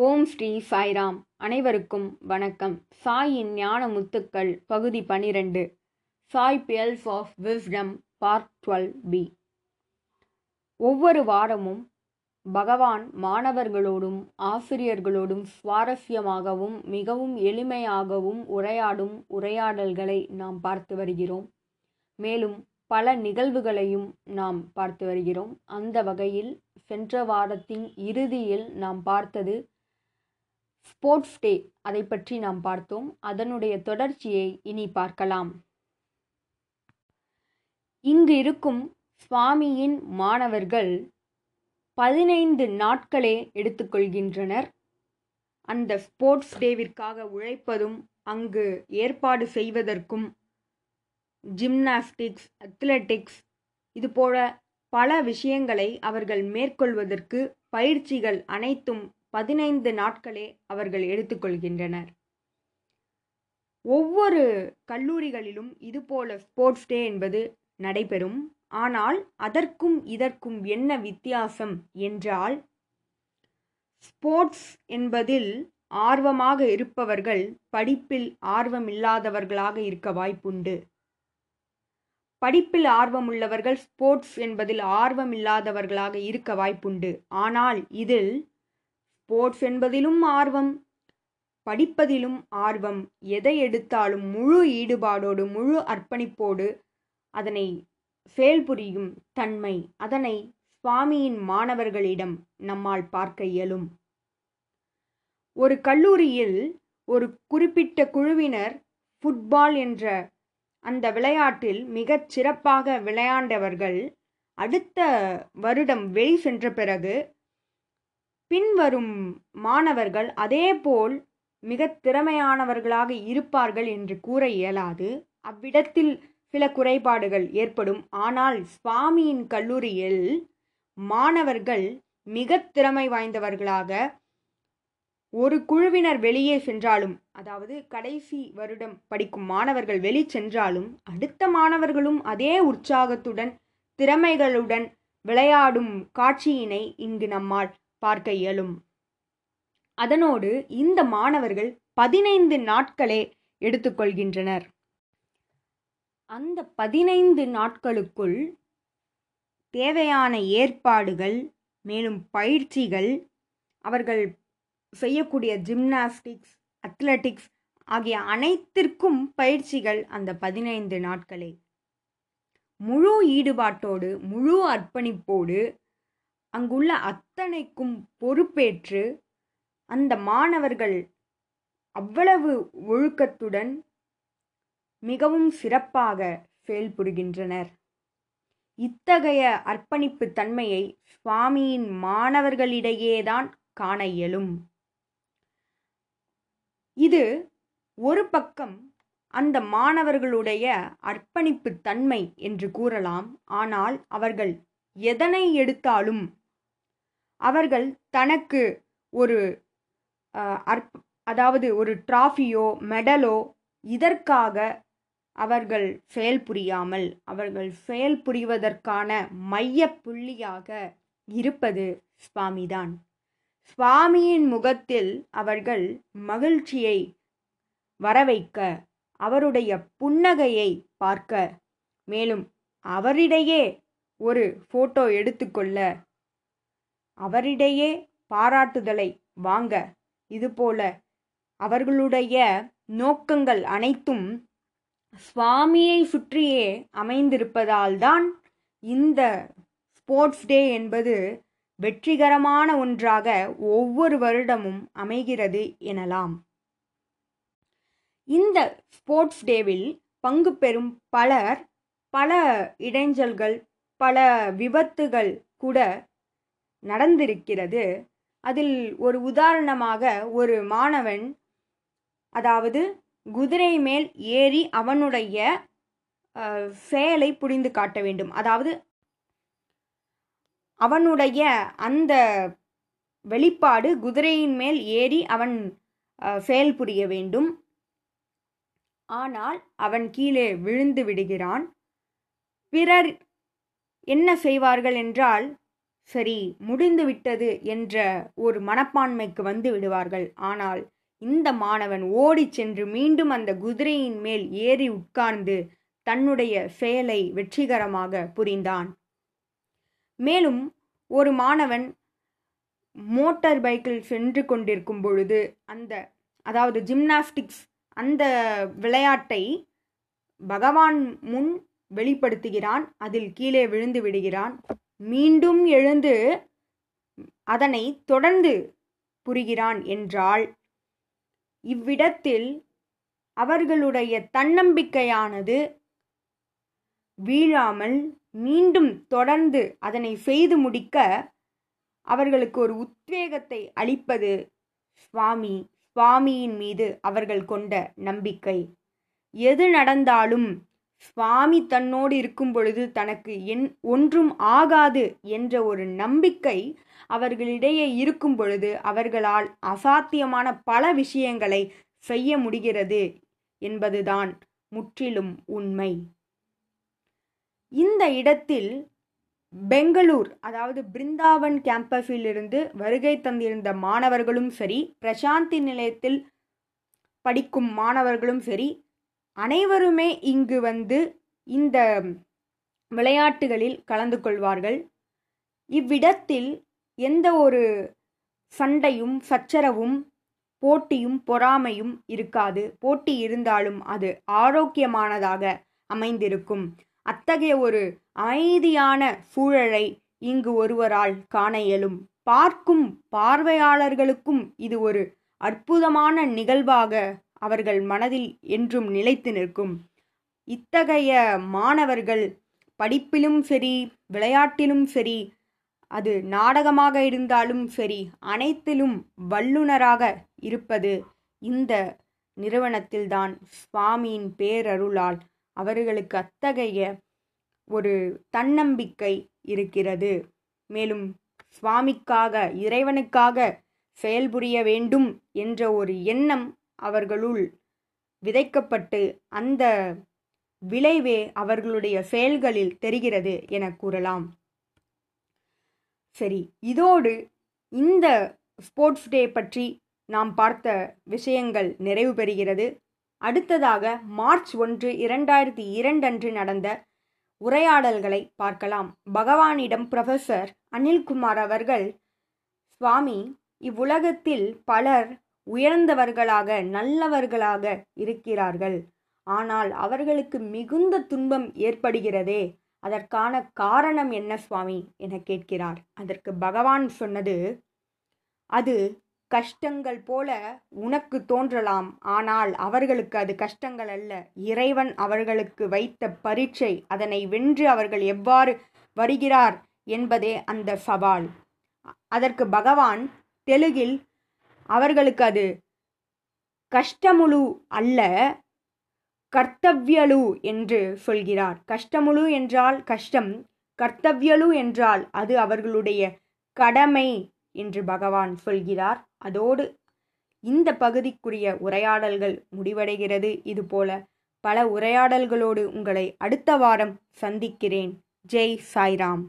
ஓம் ஸ்ரீ சாய்ராம். அனைவருக்கும் வணக்கம். சாயின் ஞான முத்துக்கள் பகுதி பனிரெண்டு. Sai pearls of wisdom part twelve B. ஒவ்வொரு வாரமும் பகவான் மாணவர்களோடும் ஆசிரியர்களோடும் சுவாரஸ்யமாகவும் மிகவும் எளிமையாகவும் உரையாடும் உரையாடல்களை நாம் பார்த்து வருகிறோம். மேலும் பல நிகழ்வுகளையும் நாம் பார்த்து வருகிறோம். அந்த வகையில் சென்ற வாரத்தின் இறுதியில் நாம் பார்த்தது ஸ்போர்ட்ஸ் டே அதை பற்றி நாம் பார்த்தோம். அதனுடைய தொடர்ச்சியை இனி பார்க்கலாம். இங்கு இருக்கும் சுவாமியின் மாணவர்கள் பதினைந்து நாட்களே எடுத்துக்கொள்கின்றனர் அந்த ஸ்போர்ட்ஸ் டேவிற்காக உழைப்பதும் அங்கு ஏற்பாடு செய்வதற்கும் ஜிம்னாஸ்டிக்ஸ் அத்லெட்டிக்ஸ் இதுபோல பல விஷயங்களை அவர்கள் மேற்கொள்வதற்கு பயிற்சிகள் அனைத்தும் பதினைந்து நாட்களே அவர்கள் எடுத்துக்கொள்கின்றனர். ஒவ்வொரு கல்லூரிகளிலும் இதுபோல ஸ்போர்ட்ஸ் டே என்பது நடைபெறும். ஆனால் அதற்கும் இதற்கும் என்ன வித்தியாசம் என்றால் ஸ்போர்ட்ஸ் என்பதில் ஆர்வமாக இருப்பவர்கள் படிப்பில் ஆர்வமில்லாதவர்களாக இருக்க வாய்ப்புண்டு. படிப்பில் ஆர்வமுள்ளவர்கள் ஸ்போர்ட்ஸ் என்பதில் ஆர்வமில்லாதவர்களாக இருக்க வாய்ப்புண்டு. ஆனால் இதில் ஸ்போர்ட்ஸ் என்பதிலும் ஆர்வம் படிப்பதிலும் ஆர்வம் எதை எடுத்தாலும் முழு ஈடுபாடோடு முழு அர்ப்பணிப்போடு அதனை செயல்புரியும் தன்மை அதனை சுவாமியின் மாணவர்களிடம் நம்மால் பார்க்க இயலும். ஒரு கல்லூரியில் ஒரு குறிப்பிட்ட குழுவினர் ஃபுட்பால் என்ற அந்த விளையாட்டில் மிகச் சிறப்பாக விளையாண்டவர்கள் அடுத்த வருடம் வெளி சென்ற பிறகு பின்வரும் மாணவர்கள் அதேபோல் மிக திறமையானவர்களாக இருப்பார்கள் என்று கூற இயலாது. அவ்விடத்தில் சில குறைபாடுகள் ஏற்படும். ஆனால் சுவாமியின் கல்லூரியில் மாணவர்கள் மிக திறமை வாய்ந்தவர்களாக ஒரு குழுவினர் வெளியே சென்றாலும் அதாவது கடைசி வருடம் படிக்கும் மாணவர்கள் வெளி சென்றாலும் அடுத்த மாணவர்களும் அதே உற்சாகத்துடன் திறமைகளுடன் விளையாடும் காட்சியினை இங்கு நம்மால் பார்க்க இயலும். அதனோடு இந்த மாணவர்கள் பதினைந்து நாட்களே எடுத்துக்கொள்கின்றனர். அந்த பதினைந்து நாட்களுக்குள் தேவையான ஏற்பாடுகள் மேலும் பயிற்சிகள் அவர்கள் செய்யக்கூடிய ஜிம்னாஸ்டிக்ஸ் அத்லட்டிக்ஸ் ஆகிய அனைத்திற்கும் பயிற்சிகள் அந்த பதினைந்து நாட்களே. முழு ஈடுபாட்டோடு முழு அர்ப்பணிப்போடு அங்குள்ள அத்தனைக்கும் பொறுப்பேற்று அந்த மாணவர்கள் அவ்வளவு ஒழுக்கத்துடன் மிகவும் சிறப்பாக செயல்படுகின்றனர் இத்தகைய அர்ப்பணிப்பு தன்மையை சுவாமியின் மாணவர்களிடையேதான் காண இயலும். இது ஒரு பக்கம் அந்த மாணவர்களுடைய அர்ப்பணிப்பு தன்மை என்று கூறலாம். ஆனால் அவர்கள் எதனை எடுத்தாலும் அவர்கள் தனக்கு ஒரு அற்ப அதாவது ஒரு டிராஃபியோ மெடலோ இதற்காக அவர்கள் செயல் புரியாமல் அவர்கள் செயல்புரிவதற்கான மைய புள்ளியாக இருப்பது சுவாமிதான். சுவாமியின் முகத்தில் அவர்கள் மகிழ்ச்சியை வரவைக்க அவருடைய புன்னகையை பார்க்க மேலும் அவரிடையே ஒரு ஃபோட்டோ எடுத்துக்கொள்ள அவரிடையே பாராட்டுதலை வாங்க. இதுபோல அவர்களுடைய நோக்கங்கள் அனைத்தும் சுவாமியை சுற்றியே அமைந்திருப்பதால்தான் இந்த ஸ்போர்ட்ஸ் டே என்பது வெற்றிகரமான ஒன்றாக ஒவ்வொரு வருடமும் அமைகிறது எனலாம். இந்த ஸ்போர்ட்ஸ் டேவில் பங்கு பெறும் பலர் பல இடைஞ்சல்கள் பல விபத்துகள் கூட நடந்திருக்கிறது. அதில் ஒரு உதாரணமாக ஒரு மாணவன் அதாவது குதிரை மேல் ஏறி அவனுடைய செயலை புரிந்து காட்ட வேண்டும். அதாவது அவனுடைய அந்த வெளிப்பாடு குதிரையின் மேல் ஏறி அவன் செயல் புரிய வேண்டும். ஆனால் அவன் கீழே விழுந்து விடுகிறான். பிறர் என்ன செய்வார்கள் என்றால் சரி முடிந்து விட்டது என்ற ஒரு மனப்பான்மைக்கு வந்து விடுவார்கள். ஆனால் இந்த மாணவன் ஓடிச் சென்று மீண்டும் அந்த குதிரையின் மேல் ஏறி உட்கார்ந்து தன்னுடைய செயலை வெற்றிகரமாக புரிந்தான். மேலும் ஒரு மாணவன் மோட்டார் பைக்கில் சென்று கொண்டிருக்கும் பொழுது அந்த அதாவது ஜிம்னாஸ்டிக்ஸ் அந்த விளையாட்டை பகவான் முன் வெளிப்படுத்துகிறான் அதில் கீழே விழுந்து விடுகிறான். மீண்டும் எழுந்து அதனை தொடர்ந்து புரிகிறான் என்றால் இவ்விடத்தில் அவர்களுடைய தன்னம்பிக்கையானது வீழாமல் மீண்டும் தொடர்ந்து அதனை செய்து முடிக்க அவர்களுக்கு ஒரு உத்வேகத்தை அளிப்பது சுவாமி சுவாமியின் மீது அவர்கள் கொண்ட நம்பிக்கை. எது நடந்தாலும் சுவாமி தன்னோடு இருக்கும் பொழுது தனக்கு என் ஒன்றும் ஆகாது என்ற ஒரு நம்பிக்கை அவர்களிடையே இருக்கும் பொழுது அவர்களால் அசாத்தியமான பல விஷயங்களை செய்ய முடிகிறது என்பதுதான் முற்றிலும் உண்மை. இந்த இடத்தில் பெங்களூர் அதாவது பிருந்தாவன் கேம்பஸிலிருந்து வருகை தந்திருந்த மாணவர்களும் சரி பிரசாந்தி நிலையத்தில் படிக்கும் மாணவர்களும் சரி அனைவருமே இங்கு வந்து இந்த விளையாட்டுகளில் கலந்து கொள்வார்கள். இவ்விடத்தில் எந்த ஒரு சண்டையும் சச்சரவும் போட்டியும் பொறாமையும் இருக்காது. போட்டி இருந்தாலும் அது ஆரோக்கியமானதாக அமைந்திருக்கும். அத்தகைய ஒரு அமைதியான சூழலை இங்கு ஒருவரால் காண இயலும். பார்க்கும் பார்வையாளர்களுக்கும் இது ஒரு அற்புதமான நிகழ்வாக அவர்கள் மனதில் என்றும் நிலைத்து நிற்கும். இத்தகைய மாணவர்கள் படிப்பிலும் சரி விளையாட்டிலும் சரி அது நாடகமாக இருந்தாலும் சரி அனைத்திலும் வல்லுனராக இருப்பது இந்த நிறுவனத்தில்தான் சுவாமியின் பேரருளால் அவர்களுக்கு அத்தகைய ஒரு தன்னம்பிக்கை இருக்கிறது. மேலும் சுவாமிக்காக இறைவனுக்காக செயல்புரிய வேண்டும் என்ற ஒரு எண்ணம் அவர்களுள் விதைக்கப்பட்டு அந்த விளைவே அவர்களுடைய செயல்களில் தெரிகிறது என கூறலாம். சரி இதோடு இந்த ஸ்போர்ட்ஸ் டே பற்றி நாம் பார்த்த விஷயங்கள் நிறைவு பெறுகிறது. அடுத்ததாக மார்ச் ஒன்று இரண்டாயிரத்தி இரண்டு அன்று நடந்த உரையாடல்களை பார்க்கலாம். பகவானிடம் ப்ரொஃபசர் அனில்குமார் அவர்கள் சுவாமி இவ்வுலகத்தில் பலர் உயர்ந்தவர்களாக நல்லவர்களாக இருக்கிறார்கள். ஆனால் அவர்களுக்கு மிகுந்த துன்பம் ஏற்படுகிறதே. அதற்கான காரணம் என்ன சுவாமி? என கேட்கிறார். அதற்கு பகவான் சொன்னது அது கஷ்டங்கள் போல உனக்கு தோன்றலாம். ஆனால் அவர்களுக்கு அது கஷ்டங்கள் அல்ல. இறைவன் அவர்களுக்கு வைத்த பரீட்சை அதனை வென்று அவர்கள் எவ்வாறு வருகிறார் என்பதே அந்த சவால். அதற்கு பகவான் தெலுங்கில் அவர்களுக்கு அது கஷ்டமுழு அல்ல கர்த்தவ்யலு என்று சொல்கிறார். கஷ்டமுழு என்றால் கஷ்டம் கர்த்தவ்யலு என்றால் அது அவர்களுடைய கடமை என்று பகவான் சொல்கிறார். அதோடு இந்த பகுதிக்குரிய உரையாடல்கள் முடிவடைகிறது. இதுபோல பல உரையாடல்களோடு உங்களை அடுத்த வாரம் சந்திக்கிறேன். ஜெய் சாய்ராம்.